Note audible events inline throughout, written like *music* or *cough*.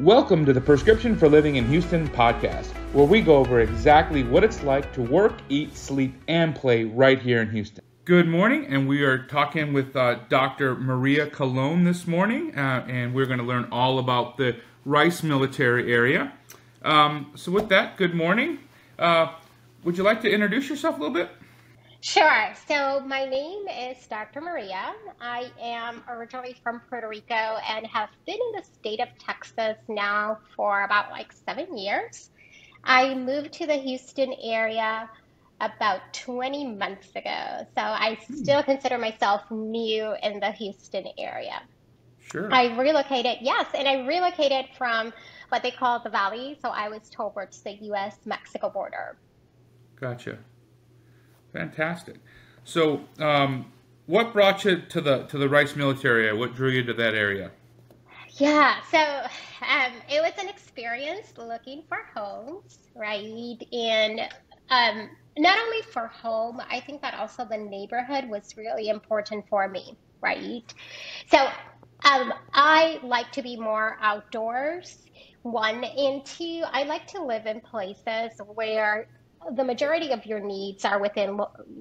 Welcome to the Prescription for Living in Houston podcast, where we go over exactly what it's like to work, eat, sleep, and play right here in Houston. Good morning, and we are talking with uh, Dr. Maria Colon this morning, uh, and we're going to learn all about the Rice military area. Um, so, with that, good morning. Uh, would you like to introduce yourself a little bit? Sure. So my name is Dr. Maria. I am originally from Puerto Rico and have been in the state of Texas now for about like seven years. I moved to the Houston area about 20 months ago. So I hmm. still consider myself new in the Houston area. Sure. I relocated, yes, and I relocated from what they call the valley. So I was towards the US Mexico border. Gotcha. Fantastic. So, um, what brought you to the to the Rice military area? What drew you to that area? Yeah, so um, it was an experience looking for homes, right? And um, not only for home, I think that also the neighborhood was really important for me, right? So um, I like to be more outdoors. One and two, I like to live in places where the majority of your needs are within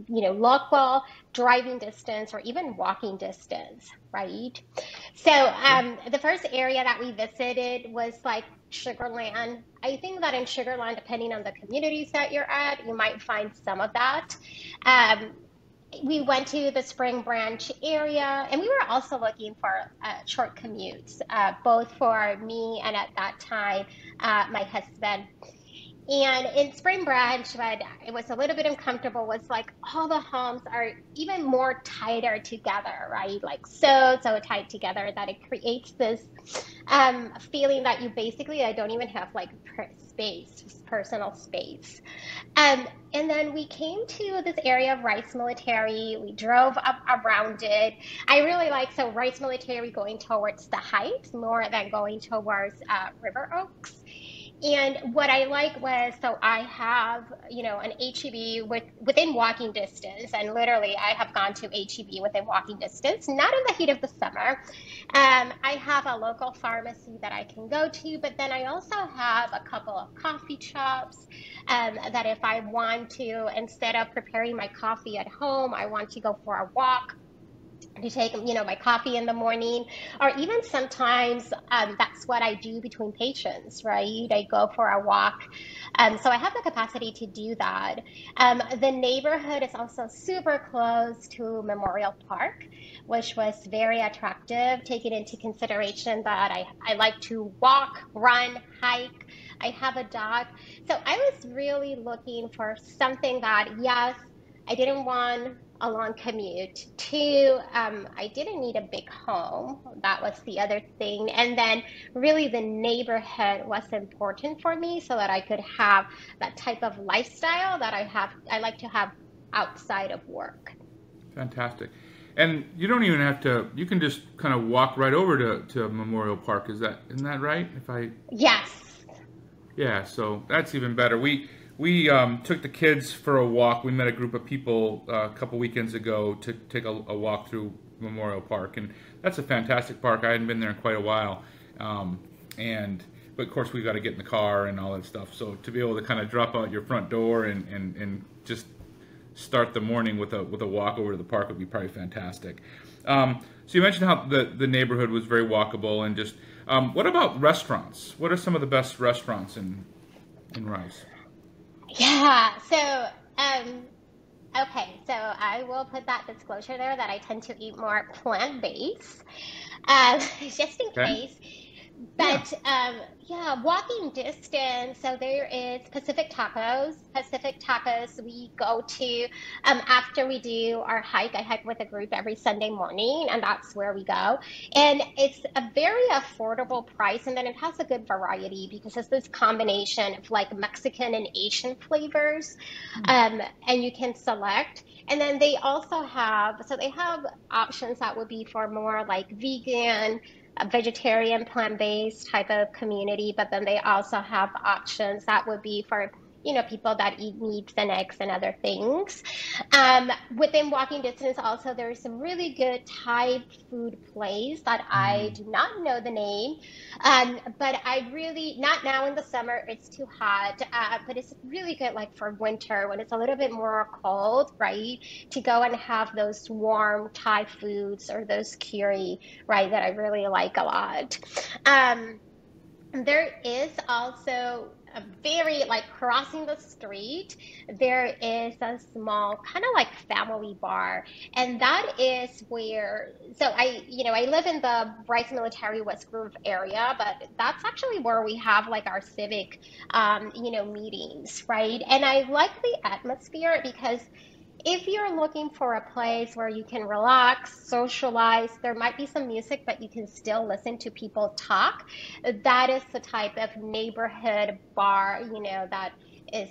you know local driving distance or even walking distance right? So um, the first area that we visited was like sugarland. I think that in sugarland depending on the communities that you're at you might find some of that. Um, we went to the Spring Branch area, and we were also looking for uh, short commutes, uh, both for me and at that time, uh, my husband. And in Spring Branch, but it was a little bit uncomfortable, was like all the homes are even more tighter together, right? Like so, so tight together that it creates this um, feeling that you basically I don't even have like space, personal space. Um, and then we came to this area of Rice Military. We drove up around it. I really like so Rice Military going towards the heights more than going towards uh, River Oaks. And what I like was so I have, you know, an HEB with within walking distance, and literally I have gone to HEB within walking distance, not in the heat of the summer. Um, I have a local pharmacy that I can go to, but then I also have a couple of coffee shops um, that if I want to, instead of preparing my coffee at home, I want to go for a walk to take you know my coffee in the morning or even sometimes um, that's what i do between patients right? I go for a walk. Um, so i have the capacity to do that. Um, the neighborhood is also super close to memorial park which was very attractive taking into consideration that i, I like to walk run hike. I have a dog. So i was really looking for something that yes i didn't want a long commute. Two, um, I didn't need a big home. That was the other thing. And then really the neighborhood was important for me so that I could have that type of lifestyle that I have I like to have outside of work. Fantastic. And you don't even have to you can just kind of walk right over to, to Memorial Park. Is that isn't that right? If I Yes. Yeah, so that's even better. We we um, took the kids for a walk. We met a group of people uh, a couple weekends ago to take a, a, walk through Memorial Park, and that's a fantastic park. I hadn't been there in quite a while, um, and but of course we've got to get in the car and all that stuff. So to be able to kind of drop out your front door and, and, and just start the morning with a with a walk over to the park would be probably fantastic. Um, so you mentioned how the the neighborhood was very walkable and just um, what about restaurants? What are some of the best restaurants in in Rice? Yeah. So, um, okay. So I will put that disclosure there that I tend to eat more plant based, uh, *laughs* just in okay. case. But yeah. Um, yeah, walking distance. So there is Pacific Tacos. Pacific Tacos, we go to um, after we do our hike. I hike with a group every Sunday morning, and that's where we go. And it's a very affordable price, and then it has a good variety because it's this combination of like Mexican and Asian flavors, mm-hmm. um, and you can select. And then they also have, so they have options that would be for more like vegan vegetarian, plant based type of community, but then they also have options that would be for you know, people that eat meats and eggs and other things. Um, within walking distance, also, there's some really good Thai food place that I mm. do not know the name, um, but I really, not now in the summer, it's too hot, uh, but it's really good like for winter when it's a little bit more cold, right? To go and have those warm Thai foods or those curry, right, that I really like a lot. Um, there is also very like crossing the street there is a small kind of like family bar. And that is where so i you know i live in the Rice Military west grove area but that's actually where we have like our civic um, you know meetings right? And i like the atmosphere because if you're looking for a place where you can relax, socialize, there might be some music, but you can still listen to people talk. That is the type of neighborhood bar, you know, that is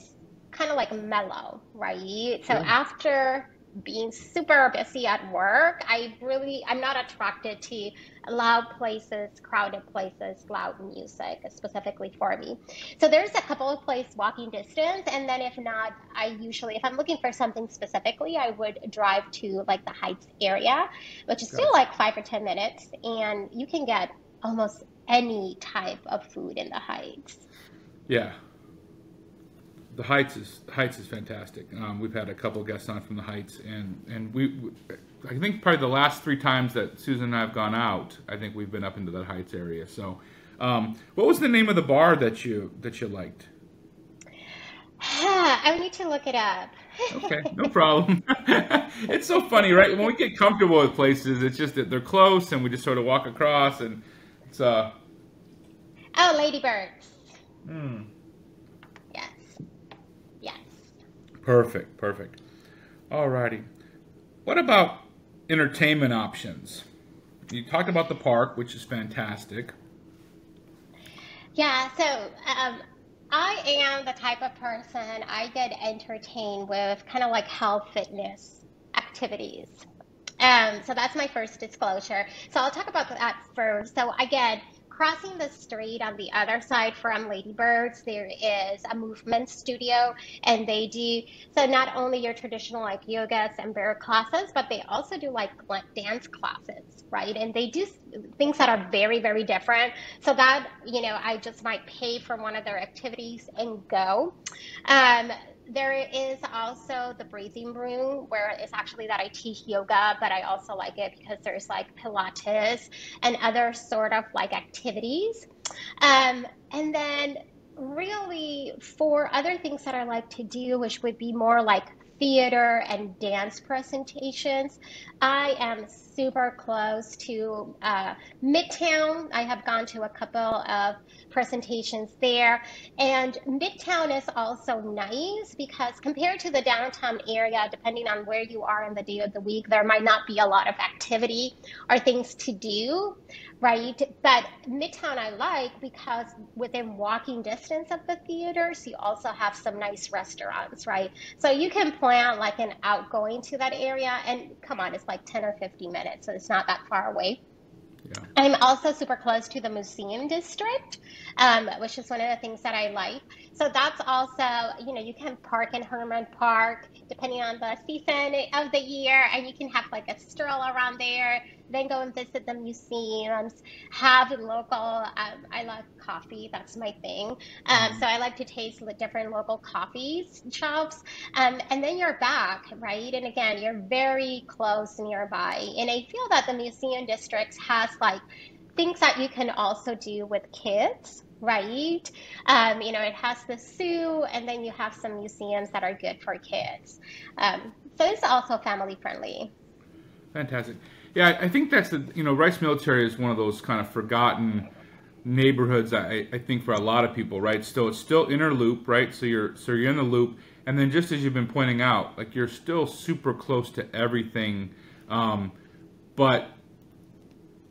kind of like mellow, right? So yeah. after being super busy at work, I really I'm not attracted to loud places, crowded places, loud music specifically for me. So there's a couple of places walking distance, and then if not, I usually if I'm looking for something specifically, I would drive to like the Heights area, which is still like five or ten minutes, and you can get almost any type of food in the Heights. Yeah, the Heights is Heights is fantastic. Um, we've had a couple guests on from the Heights, and and we, I think probably the last three times that Susan and I have gone out, I think we've been up into that Heights area. So, um, what was the name of the bar that you that you liked? *sighs* I need to look it up. okay, no problem. *laughs* it's so funny, right? When we get comfortable with places, it's just that they're close, and we just sort of walk across, and it's uh. Oh, Ladybirds. Hmm. Perfect, perfect. Alrighty. What about entertainment options? You talked about the park, which is fantastic. Yeah, so um, I am the type of person I get entertained with kind of like health fitness activities. Um, so that's my first disclosure. So I'll talk about that first. So again, crossing the street on the other side from Ladybirds, there is a movement studio, and they do so not only your traditional like yogas and barre classes, but they also do like dance classes, right? And they do things that are very, very different. So that you know, I just might pay for one of their activities and go. Um, there is also the breathing room where it's actually that I teach yoga, but I also like it because there's like Pilates and other sort of like activities. Um, and then really for other things that I like to do, which would be more like theater and dance presentations. I am super close to uh, Midtown. I have gone to a couple of presentations there. And Midtown is also nice because compared to the downtown area, depending on where you are in the day of the week, there might not be a lot of activity or things to do right? But Midtown I like because within walking distance of the theaters, you also have some nice restaurants, right? So you can plan like an outgoing to that area, and come on, it's like 10 or 15 minutes, so it's not that far away. Yeah. I'm also super close to the museum district, um, which is one of the things that I like. So that's also, you know, you can park in Hermann Park depending on the season of the year, and you can have like a stroll around there then go and visit the museums, have local, um, I love coffee, that's my thing. Um, mm-hmm. so I like to taste different local coffee shops. Um, and then you're back, right? And again, you're very close nearby. And I feel that the museum district has like things that you can also do with kids right? Um, you know, it has the zoo, and then you have some museums that are good for kids. Um, so it's also family friendly. Fantastic. Yeah, I think that's the you know Rice Military is one of those kind of forgotten neighborhoods. I, I think for a lot of people, right? Still, it's still inner loop, right? So you're so you're in the loop, and then just as you've been pointing out, like you're still super close to everything, um, but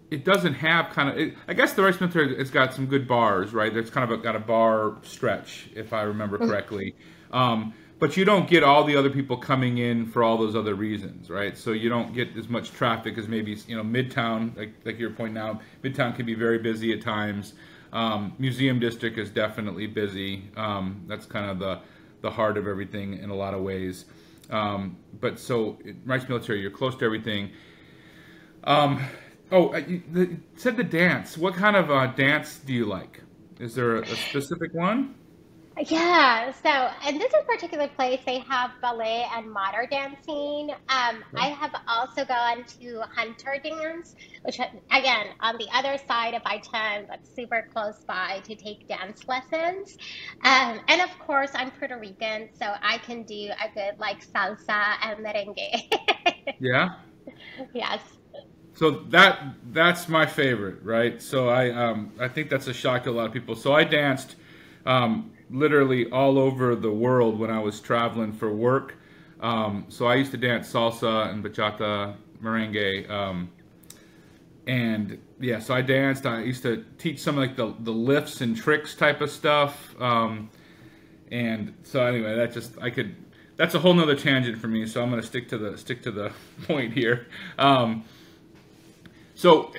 it doesn't have kind of. It, I guess the Rice Military it's got some good bars, right? It's kind of a, got a bar stretch, if I remember mm-hmm. correctly. Um, but you don't get all the other people coming in for all those other reasons, right? So you don't get as much traffic as maybe you know Midtown, like like you're pointing out. Midtown can be very busy at times. Um, Museum District is definitely busy. Um, that's kind of the the heart of everything in a lot of ways. Um, but so Rice Military, you're close to everything. Um, oh, uh, the, said the dance. What kind of uh, dance do you like? Is there a, a specific one? Yeah, so in this particular place, they have ballet and modern dancing. Um, I have also gone to hunter dance, which again on the other side of I-10, but super close by to take dance lessons. Um, and of course, I'm Puerto Rican, so I can do a good like salsa and merengue. *laughs* yeah. Yes. So that that's my favorite, right? So I um, I think that's a shock to a lot of people. So I danced. Um, literally all over the world when I was traveling for work. Um, so I used to dance salsa and bachata, merengue, um, and yeah, so I danced. I used to teach some like the the lifts and tricks type of stuff. Um, and so anyway, that just I could. That's a whole nother tangent for me. So I'm to stick to the stick to the *laughs* point here. Um, so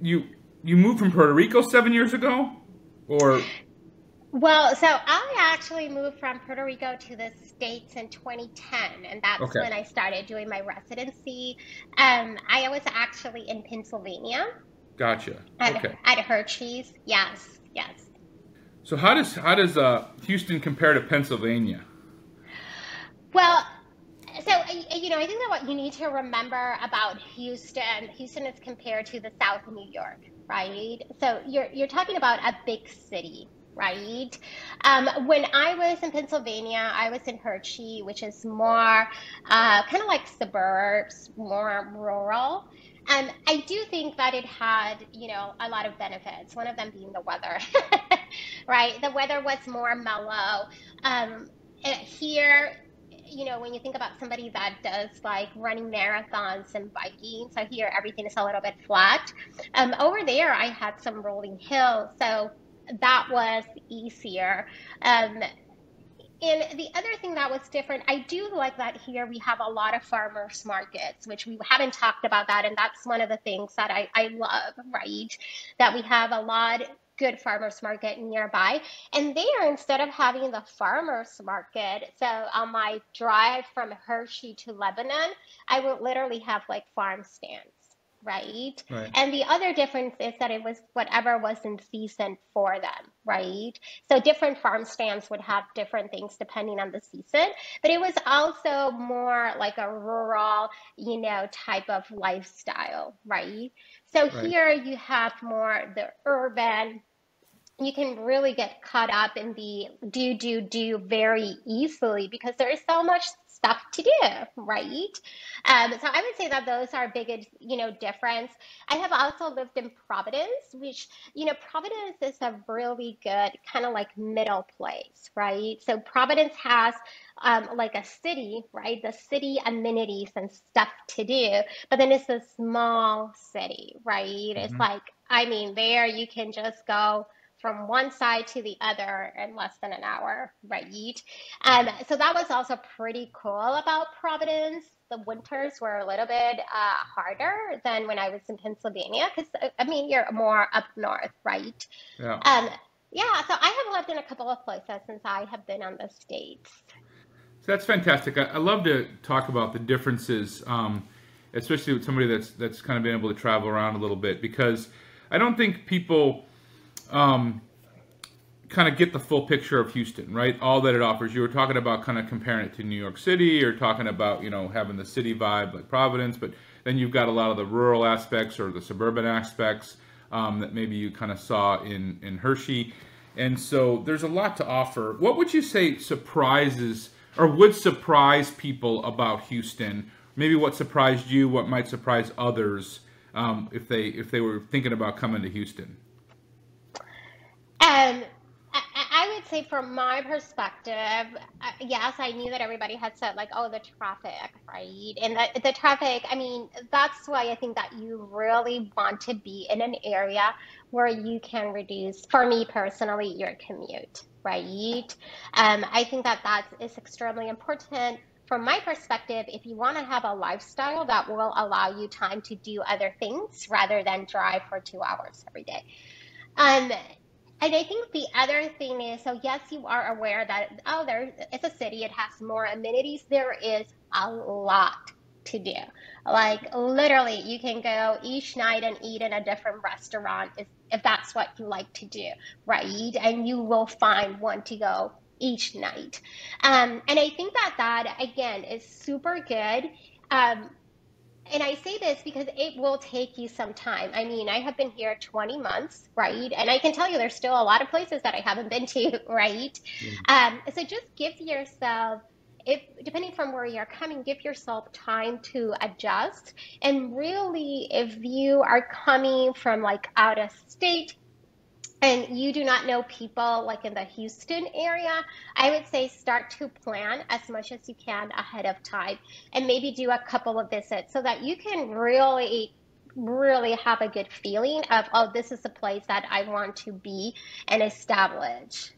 you you moved from Puerto Rico seven years ago, or well, so I actually moved from Puerto Rico to the States in 2010, and that's okay. when I started doing my residency. Um, I was actually in Pennsylvania. Gotcha. At, okay. At Hershey's, yes, yes. So how does how does uh, Houston compare to Pennsylvania? Well, so you know, I think that what you need to remember about Houston, Houston is compared to the South of New York, right? So you're you're talking about a big city, right? Um, when I was in Pennsylvania, I was in Hershey, which is more uh, kind of like suburbs, more rural. And I do think that it had, you know, a lot of benefits. One of them being the weather, *laughs* right? The weather was more mellow. Um, here, you know, when you think about somebody that does like running marathons and biking, so here everything is a little bit flat. Um, over there, I had some rolling hills, so that was easier. Um, and the other thing that was different, I do like that here we have a lot of farmers markets, which we haven't talked about that. And that's one of the things that I, I love, right? That we have a lot good farmers market nearby. And there, instead of having the farmers market, so on my drive from Hershey to Lebanon, I would literally have like farm stands right? right? And the other difference is that it was whatever was in season for them, right? So different farm stands would have different things depending on the season, but it was also more like a rural, you know, type of lifestyle, right? So right. here you have more the urban you can really get caught up in the do do do very easily because there is so much stuff to do, right? Um, so I would say that those are big, you know, difference. I have also lived in Providence, which, you know, Providence is a really good kind of like middle place, right? So Providence has um, like a city, right? The city amenities and stuff to do, but then it's a small city, right? Mm-hmm. It's like, I mean, there you can just go from one side to the other in less than an hour, right? Um, so that was also pretty cool about Providence. The winters were a little bit uh, harder than when I was in Pennsylvania because, I mean, you're more up north, right? Yeah. Um, yeah, so I have lived in a couple of places since I have been on the States. So that's fantastic. I, I love to talk about the differences, um, especially with somebody that's that's kind of been able to travel around a little bit, because I don't think people um, kind of get the full picture of Houston, right? All that it offers. You were talking about kind of comparing it to New York City, or talking about you know having the city vibe like Providence, but then you've got a lot of the rural aspects or the suburban aspects um, that maybe you kind of saw in in Hershey, and so there's a lot to offer. What would you say surprises or would surprise people about Houston? Maybe what surprised you, what might surprise others um, if they if they were thinking about coming to Houston. Um, I, would say, from my perspective, uh, yes, I knew that everybody had said like, "Oh, the traffic," right? And the, the traffic. I mean, that's why I think that you really want to be in an area where you can reduce, for me personally, your commute, right? Um, I think that that is extremely important from my perspective, if you want to have a lifestyle that will allow you time to do other things rather than drive for two hours every day. Um, And I think the other thing is, so yes, you are aware that oh, there it's a city, it has more amenities. There is a lot to do. Like literally, you can go each night and eat in a different restaurant if, if that's what you like to do, right? And you will find one to go each night. Um, and I think that that again is super good. Um, and I say this because it will take you some time. I mean, I have been here 20 months, right? And I can tell you there's still a lot of places that I haven't been to, *laughs* right? Mm-hmm. Um, so just give yourself, if depending from where you're coming, give yourself time to adjust. And really, if you are coming from like out of state, and you do not know people like in the Houston area, I would say start to plan as much as you can ahead of time and maybe do a couple of visits so that you can really really have a good feeling of oh this is a place that I want to be and establish.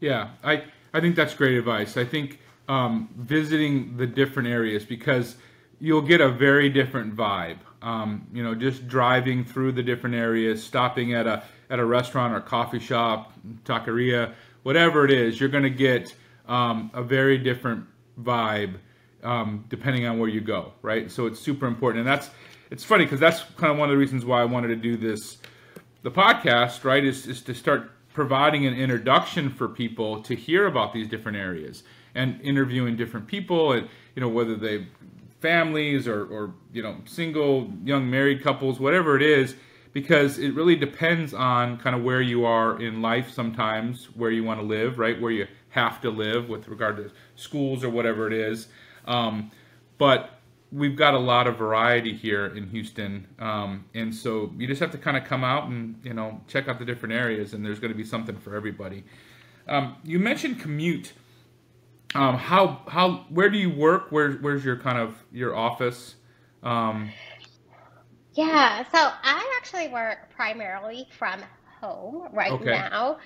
Yeah, I I think that's great advice. I think um, visiting the different areas because you'll get a very different vibe. Um, you know, just driving through the different areas, stopping at a at a restaurant or coffee shop, taqueria, whatever it is, you're going to get um, a very different vibe um, depending on where you go, right? So it's super important, and that's it's funny because that's kind of one of the reasons why I wanted to do this, the podcast, right? Is is to start providing an introduction for people to hear about these different areas and interviewing different people and you know whether they families or, or you know single young married couples whatever it is because it really depends on kind of where you are in life sometimes, where you want to live, right? Where you have to live with regard to schools or whatever it is. Um, but we've got a lot of variety here in Houston. Um, and so you just have to kind of come out and, you know, check out the different areas and there's going to be something for everybody. Um, you mentioned commute. Um, how, how, where do you work? Where, where's your kind of, your office? Um, yeah, so I actually work primarily from home right okay. now.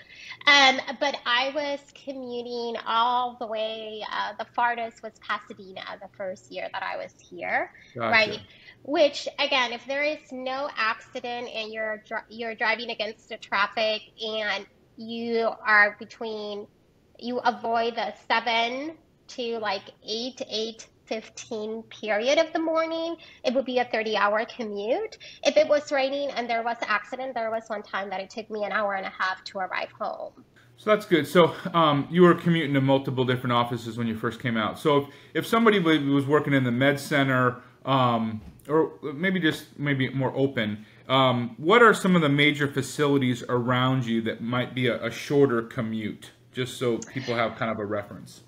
Um, but I was commuting all the way, uh, the farthest was Pasadena the first year that I was here, gotcha. right? Which again, if there is no accident and you're you're driving against the traffic and you are between, you avoid the seven to like eight, eight 15 period of the morning, it would be a 30 hour commute. If it was raining and there was an accident, there was one time that it took me an hour and a half to arrive home. So that's good. So um, you were commuting to multiple different offices when you first came out. So if, if somebody was working in the med center, um, or maybe just maybe more open, um, what are some of the major facilities around you that might be a, a shorter commute? Just so people have kind of a reference.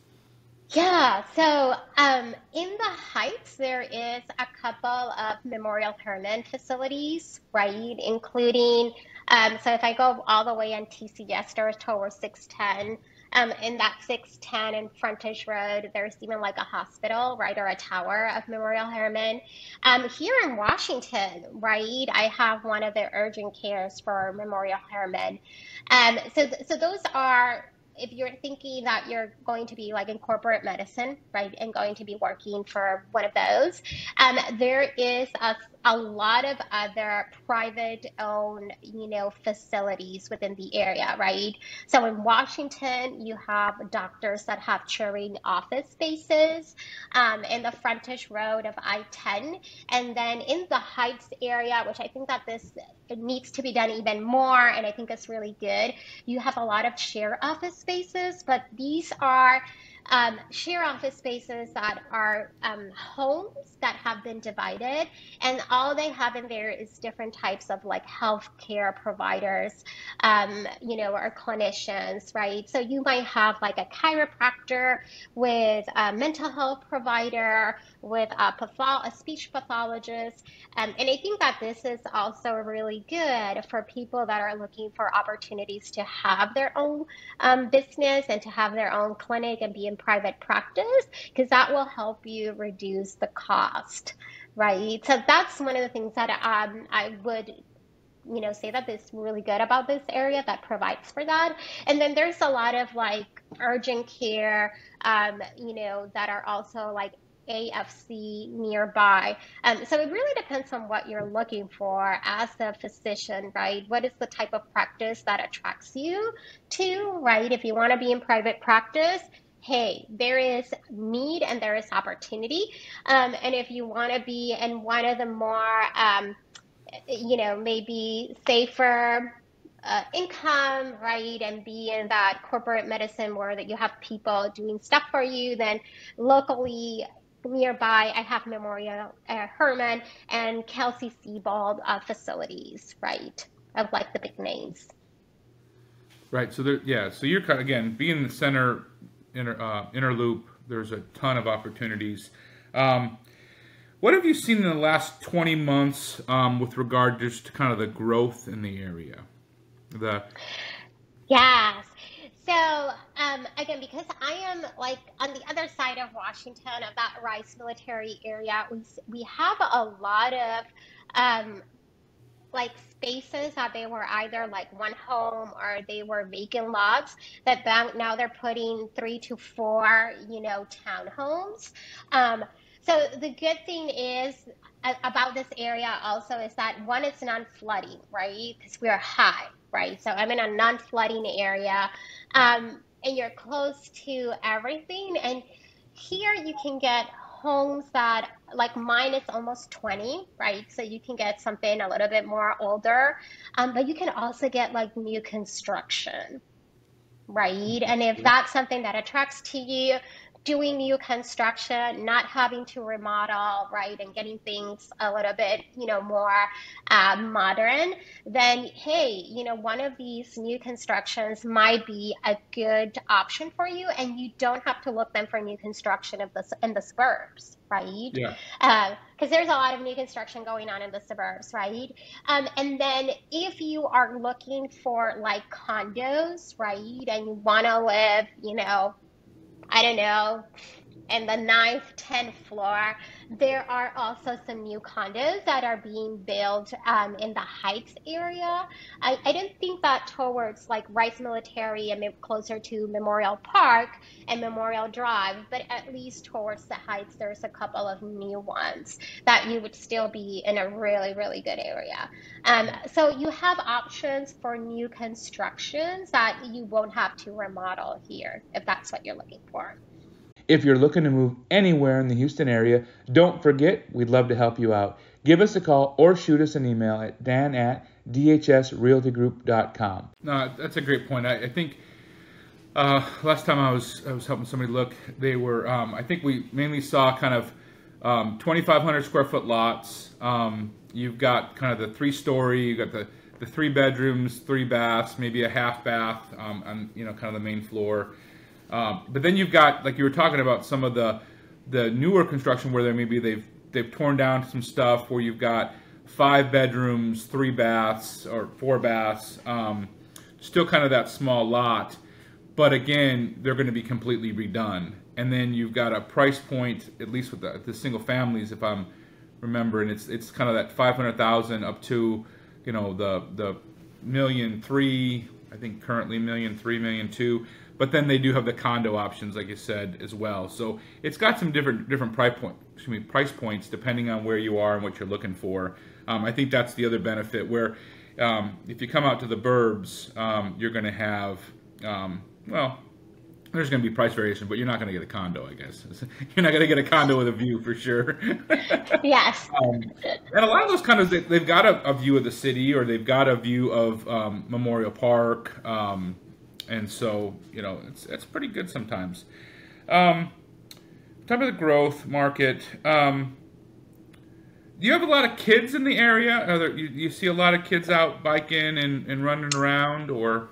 Yeah, so um, in the Heights, there is a couple of Memorial Hermann facilities, right? Including, um, so if I go all the way on TC Jester, there's tower 610. Um, in that 610 and Frontage Road, there's even like a hospital, right, or a tower of Memorial Hermann. Um, here in Washington, right, I have one of the urgent cares for Memorial Hermann. Um, so, so those are if you're thinking that you're going to be like in corporate medicine, right, and going to be working for one of those, um, there is a a lot of other private owned, you know, facilities within the area, right? So in Washington, you have doctors that have sharing office spaces um, in the frontage road of I-10. And then in the Heights area, which I think that this needs to be done even more, and I think it's really good, you have a lot of share office spaces, but these are um, share office spaces that are um, homes that have been divided, and all they have in there is different types of like healthcare providers, um, you know, or clinicians, right? So you might have like a chiropractor with a mental health provider, with a, patho- a speech pathologist, um, and I think that this is also really good for people that are looking for opportunities to have their own um, business and to have their own clinic and be in private practice because that will help you reduce the cost, right? So that's one of the things that um, I would you know say that this really good about this area that provides for that and then there's a lot of like urgent care um, you know that are also like AFC nearby. Um, so it really depends on what you're looking for as a physician, right? What is the type of practice that attracts you to, right? If you want to be in private practice, hey, there is need and there is opportunity. Um, and if you want to be in one of the more, um, you know, maybe safer uh, income, right, and be in that corporate medicine where that you have people doing stuff for you, then locally nearby, I have Memorial uh, Hermann and Kelsey Seybold uh, facilities, right, of like the big names. Right. So there, yeah. So you're kind of, again being the center inner uh, inner loop. There's a ton of opportunities. Um, what have you seen in the last 20 months um, with regard just to kind of the growth in the area? The yes. So um, again, because I am like on the other side of Washington, of that Rice military area, we we have a lot of um, like spaces that they were either like one home or they were vacant lots that now they're putting three to four, you know, townhomes. Um, so the good thing is about this area also is that one, it's non-flooding, right? Because we are high, right? So I'm in a non-flooding area, um, and you're close to everything. And here you can get homes that like mine is almost 20 right? So you can get something a little bit more older. Um, but you can also get like new construction right? And if that's something that attracts to you doing new construction, not having to remodel, right, and getting things a little bit, you know, more uh, modern, then hey, you know, one of these new constructions might be a good option for you, and you don't have to look then for new construction of the in the suburbs, right? Yeah. Because uh, there's a lot of new construction going on in the suburbs, right? Um, and then if you are looking for like condos, right, and you want to live, you know, I don't know, in the ninth, 10th floor. There are also some new condos that are being built um, in the Heights area. I, I didn't think that towards like Rice Military and closer to Memorial Park and Memorial Drive, but at least towards the Heights, there's a couple of new ones that you would still be in a really, really good area. Um, so you have options for new constructions that you won't have to remodel here if that's what you're looking for. If you're looking to move anywhere in the Houston area, don't forget, we'd love to help you out. Give us a call or shoot us an email at dan at dhsrealtygroup.com. No, that's a great point. I, I think uh, last time I was I was helping somebody look, they were um, I think we mainly saw kind of um, 2,500 square foot lots. Um, you've got kind of the three story, you've got the the three bedrooms, three baths, maybe a half bath um, on you know kind of the main floor. Um, but then you've got, like you were talking about, some of the the newer construction where there maybe they've they've torn down some stuff where you've got five bedrooms, three baths, or four baths, um, still kind of that small lot. But again, they're going to be completely redone. And then you've got a price point, at least with the, the single families, if I'm remembering, it's it's kind of that five hundred thousand up to, you know, the the million three. I think currently million three, million two. But then they do have the condo options, like you said, as well. So it's got some different different price point, excuse me, price points depending on where you are and what you're looking for. Um, I think that's the other benefit. Where um, if you come out to the burbs, um, you're going to have um, well, there's going to be price variation, but you're not going to get a condo, I guess. *laughs* You're not going to get a condo with a view for sure. *laughs* yes. *laughs* Um, and a lot of those condos, they, have got a, a, view of the city or they've got a view of um, Memorial Park. Um, and so you know it's it's pretty good sometimes. Um, of the growth market. Um, do you have a lot of kids in the area? There, you, you see a lot of kids out biking and, and running around, or?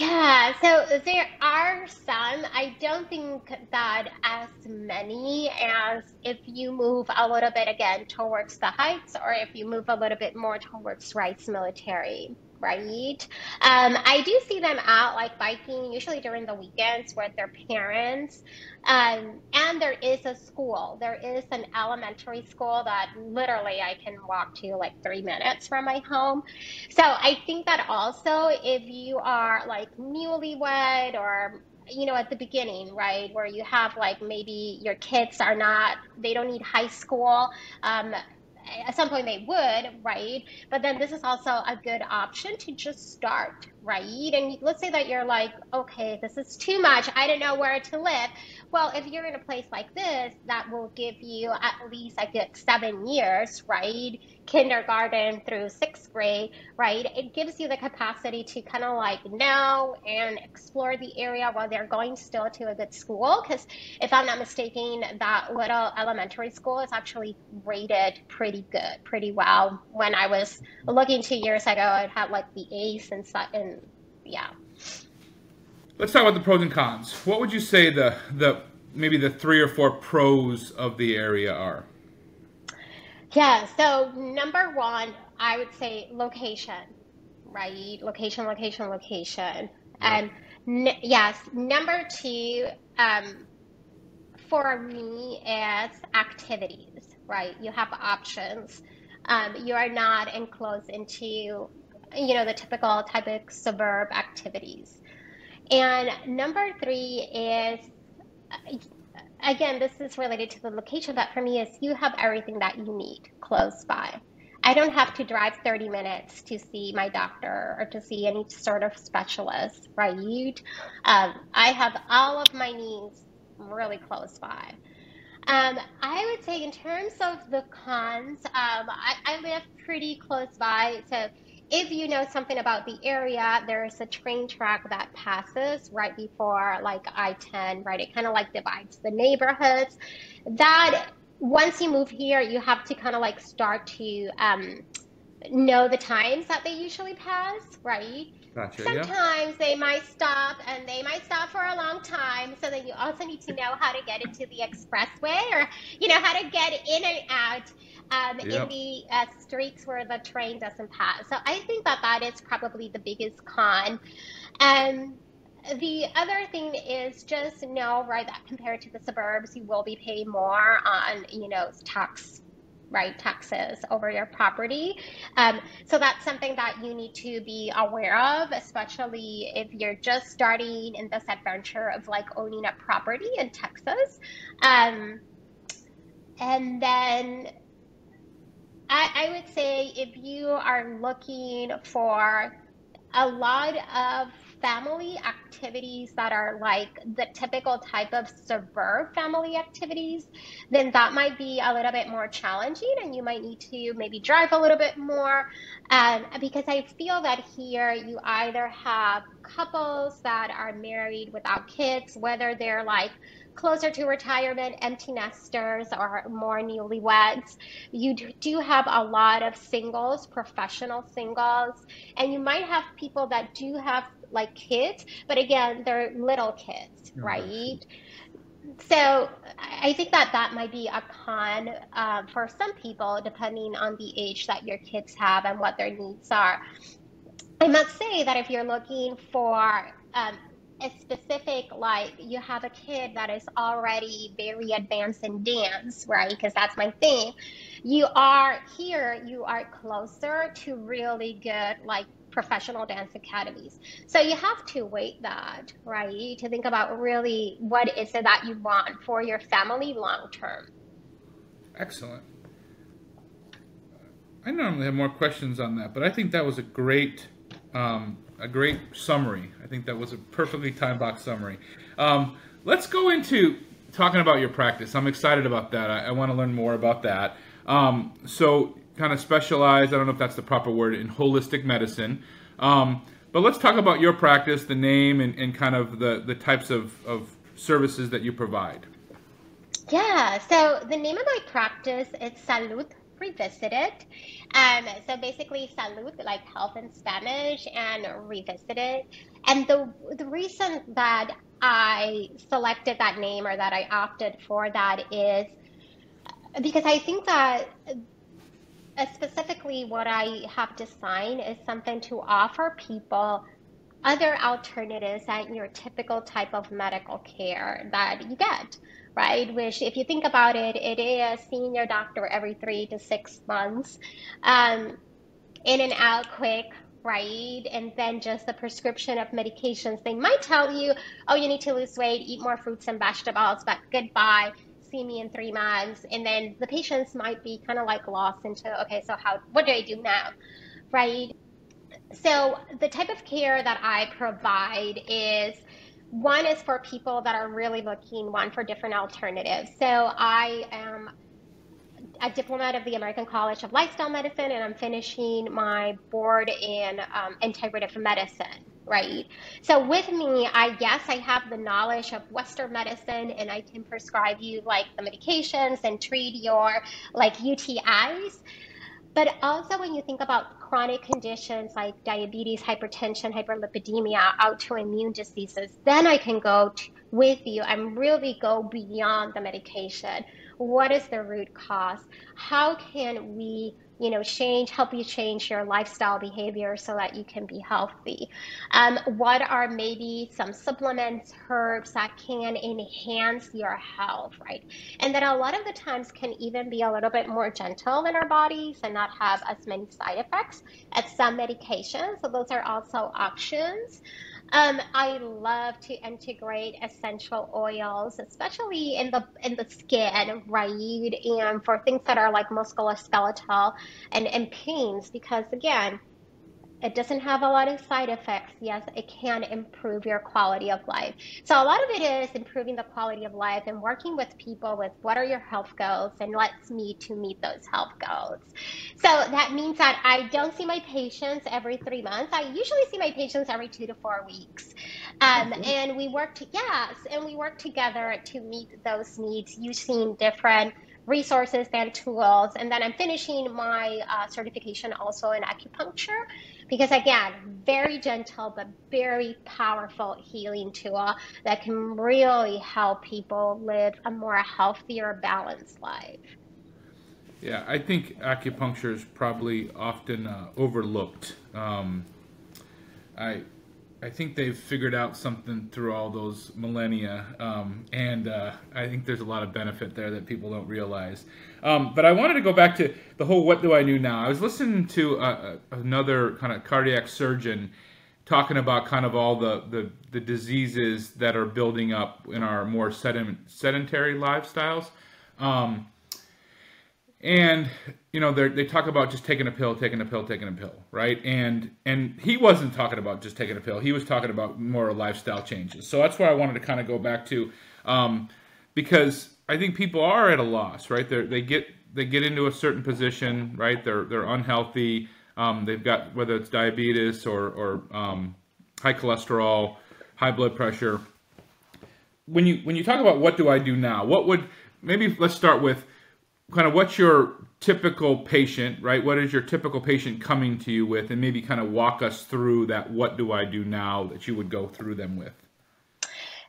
Yeah, so there are some. I don't think that as many as if you move a little bit again towards the heights or if you move a little bit more towards Rice Military right? Um, I do see them out like biking, usually during the weekends with their parents. Um, and there is a school. There is an elementary school that literally I can walk to like three minutes from my home. So I think that also if you are like newlywed or you know, at the beginning, right, where you have like maybe your kids are not, they don't need high school. Um, at some point they would, right? But then this is also a good option to just start, right? And let's say that you're like, okay, this is too much. I don't know where to live. Well, if you're in a place like this, that will give you at least good seven years, right? Kindergarten through sixth grade, right? It gives you the capacity to kind of like know and explore the area while they're going still to a good school. Because if I'm not mistaken, that little elementary school is actually rated pretty good, pretty well. When I was looking two years ago, it had like the Ace and and yeah. Let's talk about the pros and cons. What would you say the the maybe the three or four pros of the area are? Yeah, so number one, I would say location, right? Location, location, location. And yes, number two, um, for me, is activities, right? You have options. Um, you are not enclosed into, you know, the typical type of suburb activities. And number three is, again, this is related to the location, but for me is you have everything that you need close by. I don't have to drive 30 minutes to see my doctor or to see any sort of specialist, right? Um, I have all of my needs really close by. Um, I would say in terms of the cons, um, I, I live pretty close by, so if you know something about the area, there's a train track that passes right before like I-10, right? It kind of like divides the neighborhoods. That once you move here, you have to kind of like start to um, know the times that they usually pass, right? Gotcha, Sometimes yeah. they might stop and they might stop for a long time. So then you also need to know how to get into the expressway or, you know, how to get in and out um, Yep. in the uh, streets where the train doesn't pass. So I think that that is probably the biggest con. Um, the other thing is just know, right, that compared to the suburbs, you will be paying more on, you know, tax, right, taxes over your property. Um, so that's something that you need to be aware of, especially if you're just starting in this adventure of like owning a property in Texas. Um, and then I, I would say if you are looking for a lot of family activities that are like the typical type of suburb family activities, then that might be a little bit more challenging and you might need to maybe drive a little bit more. Um, because I feel that here you either have couples that are married without kids, whether they're like closer to retirement, empty nesters, or more newlyweds. You do have a lot of singles, professional singles, and you might have people that do have like kids, but again, they're little kids, Oh, right? So I think that that might be a con uh, for some people, depending on the age that your kids have and what their needs are. I must say that if you're looking for um, specific, like you have a kid that is already very advanced in dance, right? Because that's my thing. You are here, you are closer to really good, like professional dance academies. So you have to weight that, right? To think about really what is it that you want for your family long term. Excellent. I normally have more questions on that, but I think that was a great, um, a great summary. I think that was a perfectly time box summary. Um, let's go into talking about your practice. I'm excited about that. I, I want to learn more about that. Um, so, kind of specialized. I don't know if that's the proper word in holistic medicine. Um, but let's talk about your practice, the name, and, and kind of the, the types of, of services that you provide. Yeah, so the name of my practice is Salud Revisited. Um, so basically, salud, like health in Spanish, and revisit It. And the the reason that I selected that name or that I opted for that is because I think that uh, specifically what I have designed is something to offer people other alternatives than your typical type of medical care that you get, right? Which, if you think about it, it is seeing your doctor every three to six months, um, in and out quick, right? And then just the prescription of medications. They might tell you, oh, you need to lose weight, eat more fruits and vegetables, but goodbye, see me in three months. And then the patients might be kind of like lost into, okay, so how, what do I do now, right? So the type of care that I provide is one is for people that are really looking one for different alternatives. So I am a diplomat of the American College of Lifestyle Medicine, and I'm finishing my board in um, integrative medicine. Right. So with me, I yes, I have the knowledge of Western medicine, and I can prescribe you like the medications and treat your like UTIs. But also, when you think about chronic conditions like diabetes, hypertension, hyperlipidemia, autoimmune diseases, then I can go with you and really go beyond the medication. What is the root cause? How can we you know, change, help you change your lifestyle behavior so that you can be healthy. Um, what are maybe some supplements, herbs that can enhance your health, right? And that a lot of the times can even be a little bit more gentle in our bodies and not have as many side effects as some medications. So those are also options. Um, I love to integrate essential oils, especially in the in the skin, right? And for things that are like musculoskeletal and, and pains, because again, it doesn't have a lot of side effects. Yes, it can improve your quality of life. So a lot of it is improving the quality of life and working with people with what are your health goals and let's meet to meet those health goals. So that means that I don't see my patients every three months. I usually see my patients every two to four weeks. Um, and we work to, yes, and we work together to meet those needs using different resources and tools. And then I'm finishing my uh, certification also in acupuncture because, again, very gentle but very powerful healing tool that can really help people live a more healthier, balanced life. Yeah, I think acupuncture is probably often uh, overlooked. Um, I I think they've figured out something through all those millennia, um, and uh, I think there's a lot of benefit there that people don't realize. Um, but I wanted to go back to the whole "What do I do now?" I was listening to uh, uh another kind of cardiac surgeon talking about kind of all the, the, the diseases that are building up in our more sedentary lifestyles. Um, and you know they talk about just taking a pill taking a pill taking a pill right? And and he wasn't talking about just taking a pill. He was talking about more lifestyle changes. So that's where i wanted to kind of go back to um, because i think people are at a loss right? They they get they get into a certain position right? They're they're unhealthy. Um, they've got whether it's diabetes or or um, high cholesterol high blood pressure. When you when you talk about what do i do now what would maybe let's start with kind of what's your typical patient, right? What is your typical patient coming to you with, and maybe kind of walk us through that. What do I do now that you would go through them with?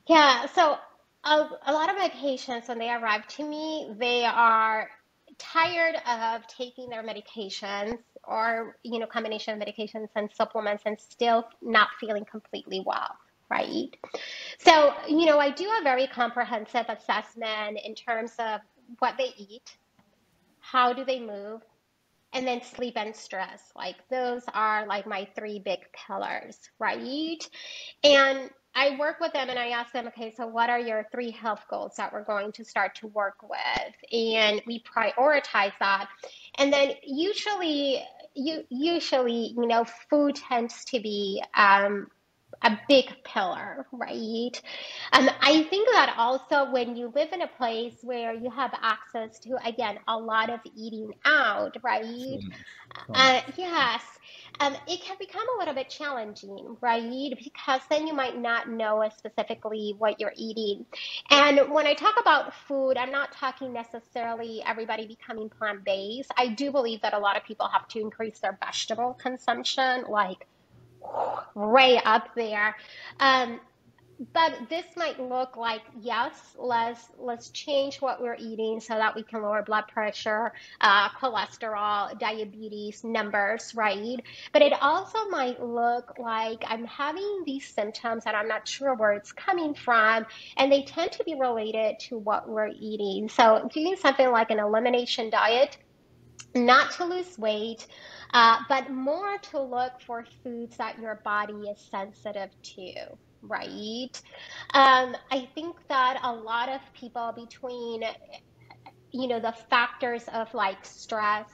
Yeah, so a, a lot of my patients, when they arrive to me, they are tired of taking their medications or you know combination of medications and supplements and still not feeling completely well right so you know i do a very comprehensive assessment in terms of what they eat how do they move, and then sleep and stress. Like those are like my three big pillars, right? And I work with them and I ask them, okay, so what are your three health goals that we're going to start to work with? And we prioritize that. And then usually, you usually, you know, food tends to be um, a big pillar, right? And I think that also when you live in a place where you have access to, again, a lot of eating out, right? Uh, yes. Um, it can become a little bit challenging, right? Because then you might not know specifically what you're eating. And when I talk about food, I'm not talking necessarily everybody becoming plant based. I do believe that a lot of people have to increase their vegetable consumption, like way up there. Um, but this might look like yes, let's let's change what we're eating so that we can lower blood pressure, uh, cholesterol, diabetes numbers, right? But it also might look like I'm having these symptoms and I'm not sure where it's coming from, and they tend to be related to what we're eating. So doing something like an elimination diet not to lose weight, uh, but more to look for foods that your body is sensitive to, right? Um, I think that a lot of people between, you know, the factors of like stress,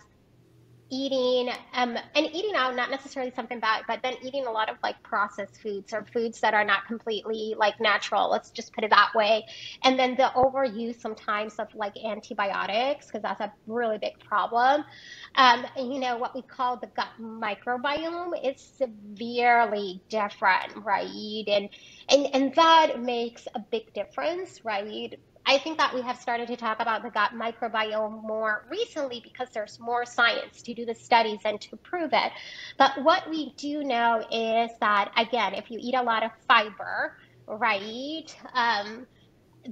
eating um, and eating out not necessarily something bad but then eating a lot of like processed foods or foods that are not completely like natural let's just put it that way. And then the overuse sometimes of like antibiotics because that's a really big problem. Um, you know what we call the gut microbiome is severely different right? And and and that makes a big difference right I think that we have started to talk about the gut microbiome more recently because there's more science to do the studies and to prove it. But what we do know is that, again, if you eat a lot of fiber, right, um,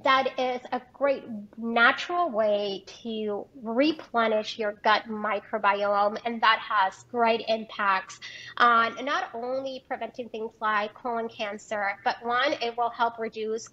that is a great natural way to replenish your gut microbiome, and that has great impacts on not only preventing things like colon cancer, but one, it will help reduce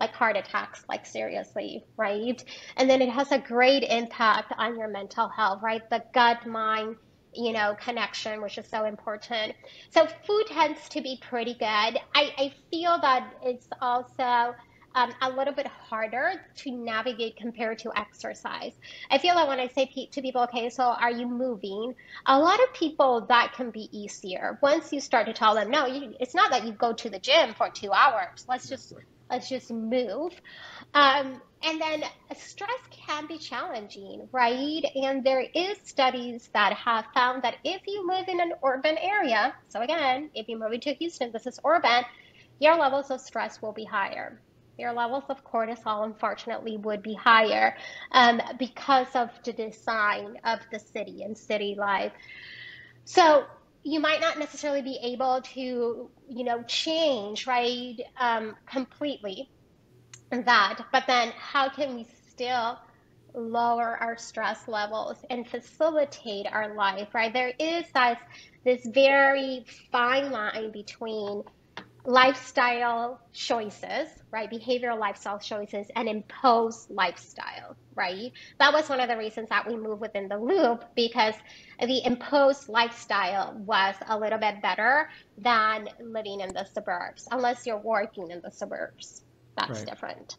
like heart attacks, like seriously, right? And then it has a great impact on your mental health, right? The gut mind, you know, connection, which is so important. So food tends to be pretty good. I, I feel that it's also um, a little bit harder to navigate compared to exercise. I feel like when I say to people, okay, so are you moving? A lot of people that can be easier once you start to tell them, no, you, it's not that you go to the gym for two hours. Let's just let's just move. Um, and then stress can be challenging, right? And there is studies that have found that if you live in an urban area, so again, if you're moving to Houston, this is urban, your levels of stress will be higher. Your levels of cortisol, unfortunately, would be higher um, because of the design of the city and city life. So you might not necessarily be able to, you know, change, right, um, completely that. But then how can we still lower our stress levels and facilitate our life, right? There is this, this very fine line between lifestyle choices, right? Behavioral lifestyle choices and imposed lifestyle, right? That was one of the reasons that we moved within the loop because the imposed lifestyle was a little bit better than living in the suburbs, unless you're working in the suburbs. That's right. different.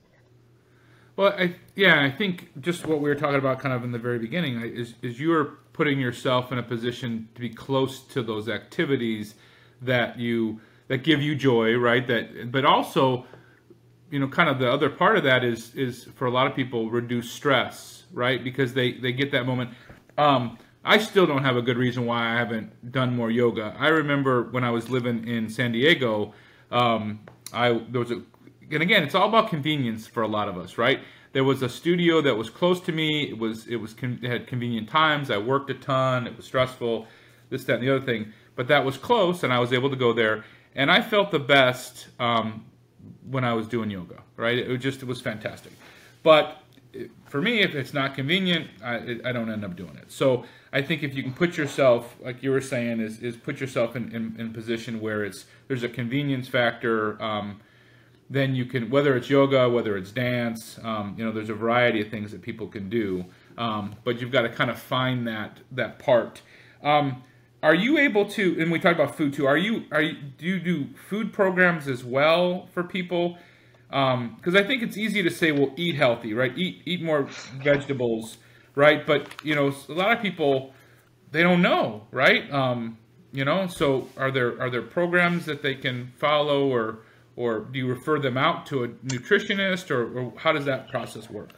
Well, I, yeah, I think just what we were talking about kind of in the very beginning is, is you're putting yourself in a position to be close to those activities that you that give you joy, right? That, but also, you know, kind of the other part of that is is for a lot of people reduce stress, right? Because they they get that moment. Um, I still don't have a good reason why I haven't done more yoga. I remember when I was living in San Diego, um, I there was a, and again, it's all about convenience for a lot of us, right? There was a studio that was close to me. It was it was it had convenient times. I worked a ton. It was stressful, this that and the other thing, but that was close, and I was able to go there and I felt the best um, when I was doing yoga. Right, it just it was fantastic. But for me, if it's not convenient, I, I don't end up doing it. So I think if you can put yourself, like you were saying, is, is put yourself in, in, in position where it's there's a convenience factor. Um, then you can whether it's yoga, whether it's dance, um, you know, there's a variety of things that people can do. Um, but you've got to kind of find that that part. Um, are you able to and we talked about food too are you are you do you do food programs as well for people? Because um, i think it's easy to say well eat healthy right? Eat eat more vegetables right? But you know a lot of people they don't know right? Um, you know so are there are there programs that they can follow or or do you refer them out to a nutritionist or, or how does that process work?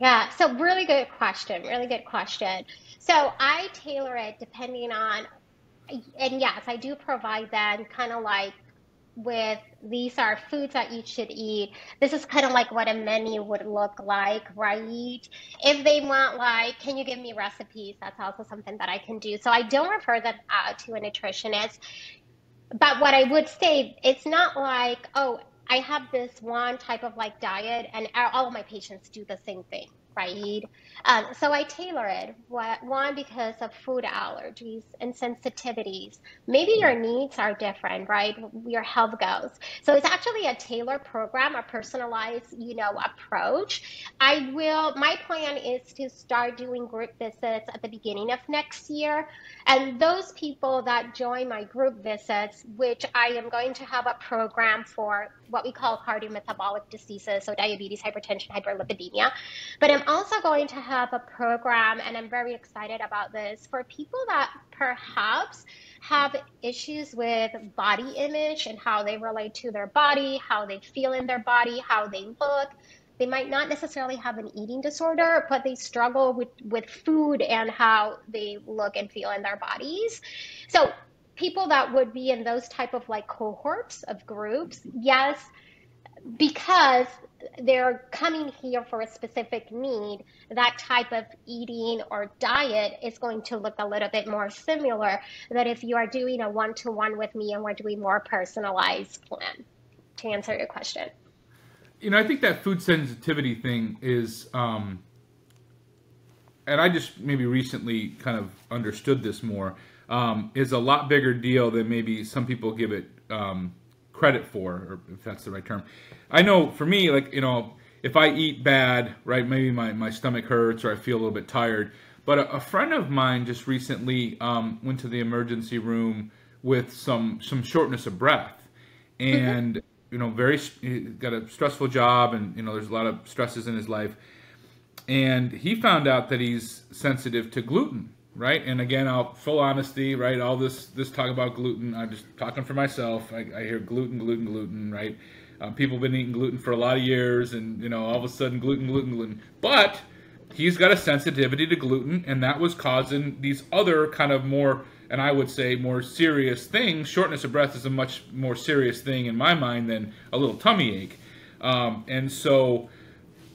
Yeah so really good question really good question. So I tailor it depending on and yes, I do provide them kind of like with these are foods that you should eat. This is kind of like what a menu would look like, right? If they want, like, can you give me recipes? That's also something that I can do. So I don't refer them out to a nutritionist. But what I would say, it's not like, oh, I have this one type of like diet and all of my patients do the same thing right? Um, so I tailor it. One, because of food allergies and sensitivities. Maybe your needs are different, right? Your health goes. So it's actually a tailored program, a personalized, you know, approach. I will. My plan is to start doing group visits at the beginning of next year, and those people that join my group visits, which I am going to have a program for what we call cardiometabolic diseases, so diabetes, hypertension, hyperlipidemia. But I'm also going to have a program, and I'm very excited about this, for people that perhaps have issues with body image and how they relate to their body, how they feel in their body, how they look. They might not necessarily have an eating disorder, but they struggle with, with food and how they look and feel in their bodies. So people that would be in those type of like cohorts of groups, yes, because they're coming here for a specific need, that type of eating or diet is going to look a little bit more similar than if you are doing a one to one with me and we're doing more personalized plan to answer your question. You know, I think that food sensitivity thing is, um, and I just maybe recently kind of understood this more um, is a lot bigger deal than maybe some people give it um, credit for, or if that's the right term. I know for me, like, you know, if I eat bad, right, maybe my, my stomach hurts or I feel a little bit tired. But a, a friend of mine just recently um, went to the emergency room with some, some shortness of breath. And, mm-hmm. you know, very, got a stressful job and, you know, there's a lot of stresses in his life. And he found out that he's sensitive to gluten right? And again, I'll full honesty, right? All this this talk about gluten, I'm just talking for myself. I, I hear gluten, gluten, gluten, right? Um, people have been eating gluten for a lot of years, and you know, all of a sudden, gluten, gluten, gluten. But he's got a sensitivity to gluten, and that was causing these other kind of more, and I would say more serious things. Shortness of breath is a much more serious thing in my mind than a little tummy ache, um, and so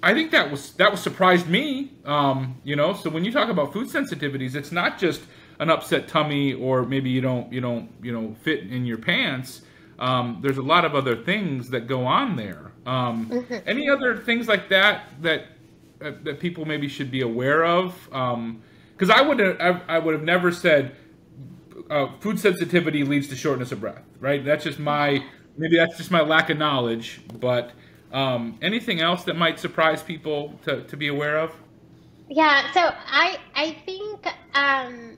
I think that was that was surprised me. Um, you know, so when you talk about food sensitivities, it's not just an upset tummy or maybe you don't you don't you know fit in your pants. Um, there's a lot of other things that go on there. Um, mm-hmm. Any other things like that that uh, that people maybe should be aware of? Because um, I would have I would have never said uh, food sensitivity leads to shortness of breath. Right? That's just my maybe that's just my lack of knowledge, but um, anything else that might surprise people to, to be aware of? Yeah, so I I think um,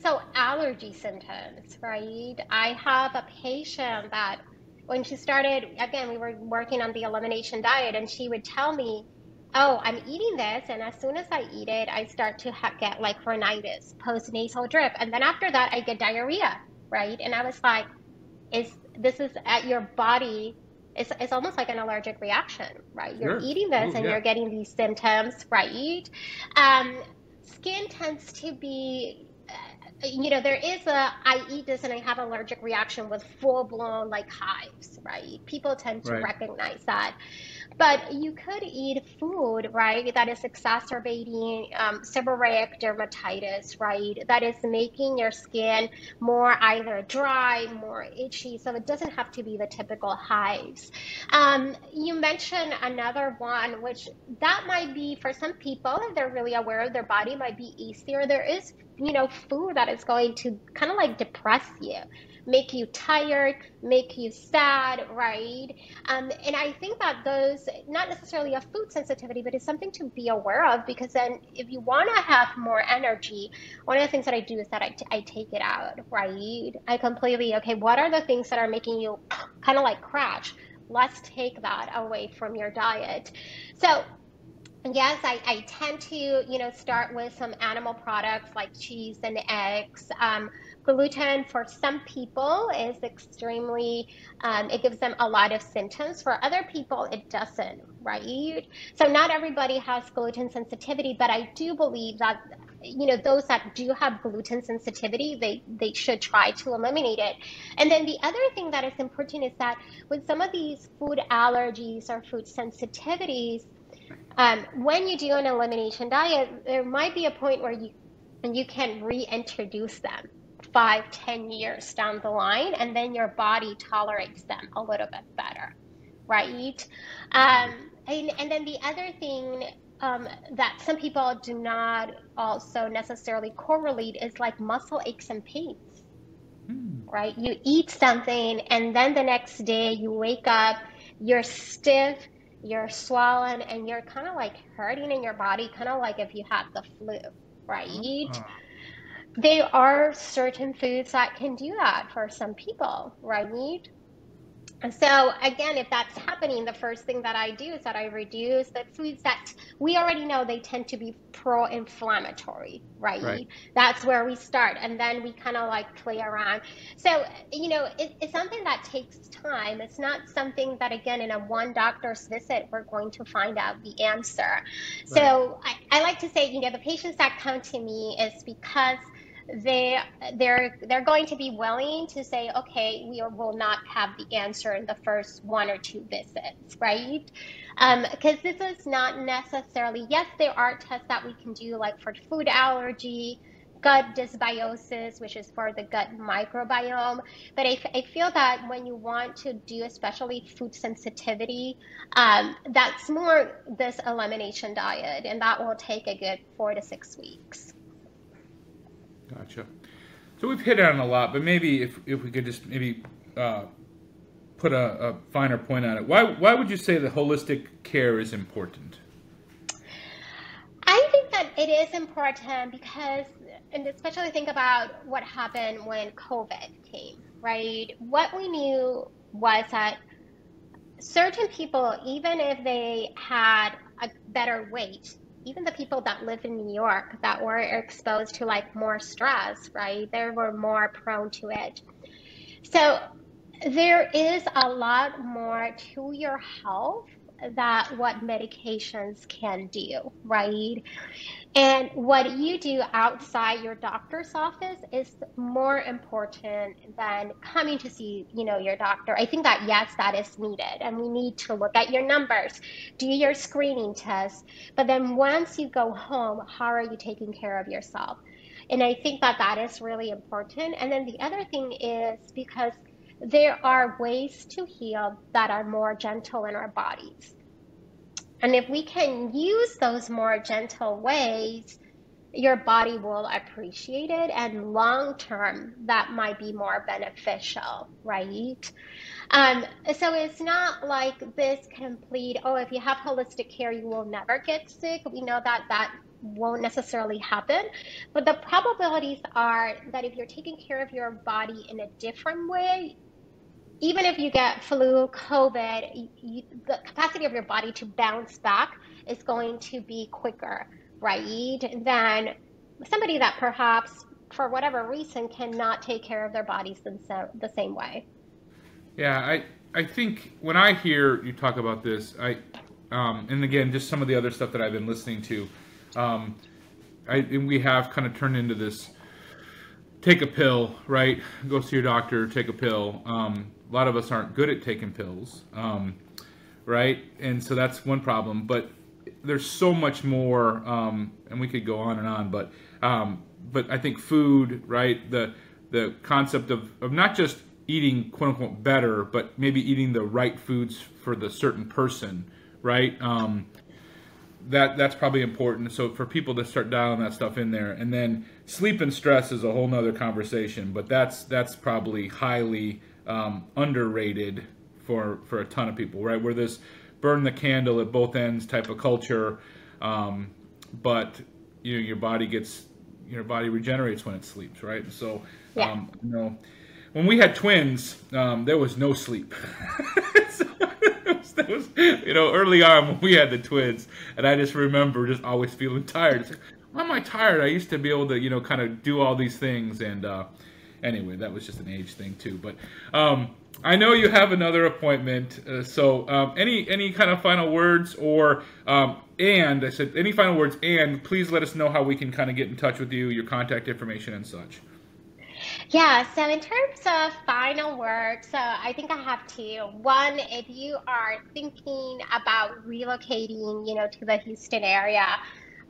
so allergy symptoms, right? I have a patient that when she started again, we were working on the elimination diet, and she would tell me, "Oh, I'm eating this, and as soon as I eat it, I start to ha- get like rhinitis, post nasal drip, and then after that, I get diarrhea, right?" And I was like, "Is this is at your body it's, it's almost like an allergic reaction, right? You're sure. eating this Ooh, and yeah. you're getting these symptoms, right? Um, skin tends to be you know, there is a, I eat this and I have allergic reaction with full blown like hives, right? People tend to right. recognize that. But you could eat food, right, that is exacerbating um, seborrheic dermatitis, right? That is making your skin more either dry, more itchy. So it doesn't have to be the typical hives. Um, you mentioned another one, which that might be for some people, if they're really aware of their body, might be easier. There is you know, food that is going to kind of like depress you, make you tired, make you sad, right? Um, and I think that those, not necessarily a food sensitivity, but it's something to be aware of because then if you want to have more energy, one of the things that I do is that I, I take it out, right? I completely, okay, what are the things that are making you kind of like crash? Let's take that away from your diet. So Yes, I, I tend to, you know, start with some animal products like cheese and eggs. Um, gluten for some people is extremely, um, it gives them a lot of symptoms. For other people, it doesn't, right? So not everybody has gluten sensitivity, but I do believe that you know those that do have gluten sensitivity they they should try to eliminate it and then the other thing that is important is that with some of these food allergies or food sensitivities um, when you do an elimination diet, there might be a point where you and you can reintroduce them five, ten years down the line, and then your body tolerates them a little bit better, right? Um, and, and then the other thing um, that some people do not also necessarily correlate is like muscle aches and pains, mm. right? You eat something and then the next day you wake up, you're stiff, you're swollen, and you're kind of like hurting in your body, kind of like if you had the flu, right? Uh-huh. There are certain foods that can do that for some people, right? So again, if that's happening, the first thing that I do is that I reduce the foods that we already know they tend to be pro-inflammatory, right? right. That's where we start, and then we kind of like play around. So you know, it, it's something that takes time. It's not something that again in a one doctor's visit we're going to find out the answer. Right. So I, I like to say, you know, the patients that come to me is because they they're they're going to be willing to say okay we will not have the answer in the first one or two visits right? Because um, this is not necessarily yes there are tests that we can do like for food allergy gut dysbiosis which is for the gut microbiome but I, I feel that when you want to do especially food sensitivity um, that's more this elimination diet and that will take a good four to six weeks Gotcha. So we've hit on a lot, but maybe if, if we could just maybe uh, put a, a, finer point on it. Why why would you say that holistic care is important? I think that it is important because, and especially think about what happened when COVID came, right? What we knew was that certain people, even if they had a better weight, even the people that live in New York that were exposed to like more stress, right? They were more prone to it. So there is a lot more to your health that what medications can do, right? And what you do outside your doctor's office is more important than coming to see, you know, your doctor. I think that yes, that is needed, and we need to look at your numbers, do your screening tests. But then once you go home, how are you taking care of yourself? And I think that that is really important. And then the other thing is because there are ways to heal that are more gentle in our bodies. And if we can use those more gentle ways, your body will appreciate it and long term that might be more beneficial right? Um, so it's not like this complete oh if you have holistic care you will never get sick. We know that that won't necessarily happen. But the probabilities are that if you're taking care of your body in a different way even if you get flu, COVID, you, the capacity of your body to bounce back is going to be quicker, right? Than somebody that perhaps, for whatever reason, cannot take care of their bodies the same way. Yeah, I I think when I hear you talk about this, I um, and again, just some of the other stuff that I've been listening to, um, I we have kind of turned into this take a pill, right? Go see your doctor, take a pill. Um, a lot of us aren't good at taking pills, um, right? And so that's one problem. But there's so much more, um, and we could go on and on. But um, but I think food, right? The the concept of, of not just eating quote unquote better, but maybe eating the right foods for the certain person, right? Um, that that's probably important. So for people to start dialing that stuff in there, and then sleep and stress is a whole nother conversation. But that's that's probably highly um, underrated for for a ton of people, right? Where this burn the candle at both ends type of culture, um, but you know your body gets your body regenerates when it sleeps, right? And so, yeah. um, you know, when we had twins, um, there was no sleep. *laughs* so, that was, you know, early on when we had the twins, and I just remember just always feeling tired. It's like, why am I tired? I used to be able to, you know, kind of do all these things, and uh, anyway, that was just an age thing too. But um, I know you have another appointment, uh, so um, any any kind of final words or um, and I said any final words and please let us know how we can kind of get in touch with you, your contact information and such. Yeah, so in terms of final words, so I think I have two. One, if you are thinking about relocating, you know, to the Houston area,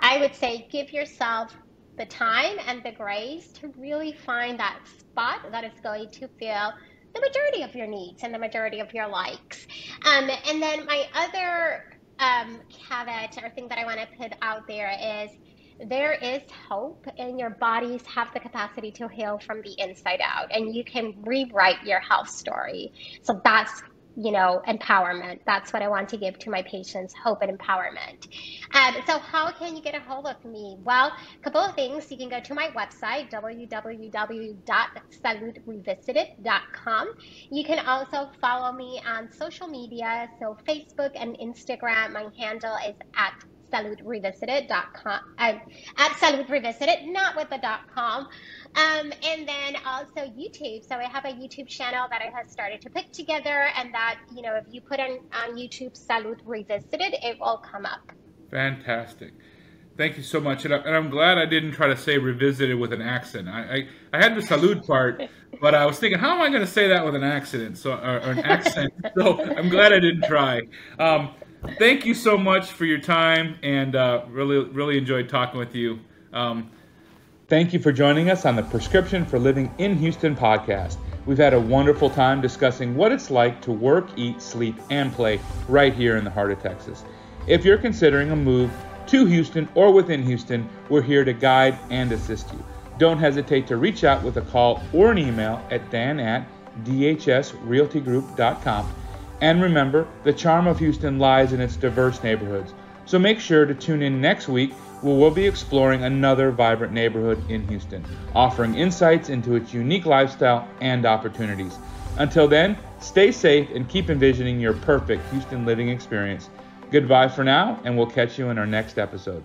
I would say give yourself the time and the grace to really find that spot that is going to fill the majority of your needs and the majority of your likes. Um, and then my other um, caveat or thing that I want to put out there is there is hope, and your bodies have the capacity to heal from the inside out, and you can rewrite your health story. So that's you know, empowerment. That's what I want to give to my patients, hope and empowerment. Um, so how can you get a hold of me? Well, a couple of things. You can go to my website, www.salutrevisited.com. You can also follow me on social media. So Facebook and Instagram, my handle is at salutrevisited.com uh, at salute revisited not with the dot com. Um, and then also youtube. So i have a youtube channel that i have started to put together and that you know if you put on on youtube salute revisited it will come up. Fantastic. Thank you so much. And, I, am glad i didn't try to say revisited with an accent. I i, I had the salute part *laughs* but i was thinking how am i going to say that with an accident so or, or an accent. So i'm glad i didn't try. Um, thank you so much for your time and uh, really, really enjoyed talking with you. Um, thank you for joining us on the Prescription for Living in Houston podcast. We've had a wonderful time discussing what it's like to work, eat, sleep, and play right here in the heart of Texas. If you're considering a move to Houston or within Houston, we're here to guide and assist you. Don't hesitate to reach out with a call or an email at dan at dhsrealtygroup.com and remember, the charm of Houston lies in its diverse neighborhoods. So make sure to tune in next week where we'll be exploring another vibrant neighborhood in Houston, offering insights into its unique lifestyle and opportunities. Until then, stay safe and keep envisioning your perfect Houston living experience. Goodbye for now, and we'll catch you in our next episode.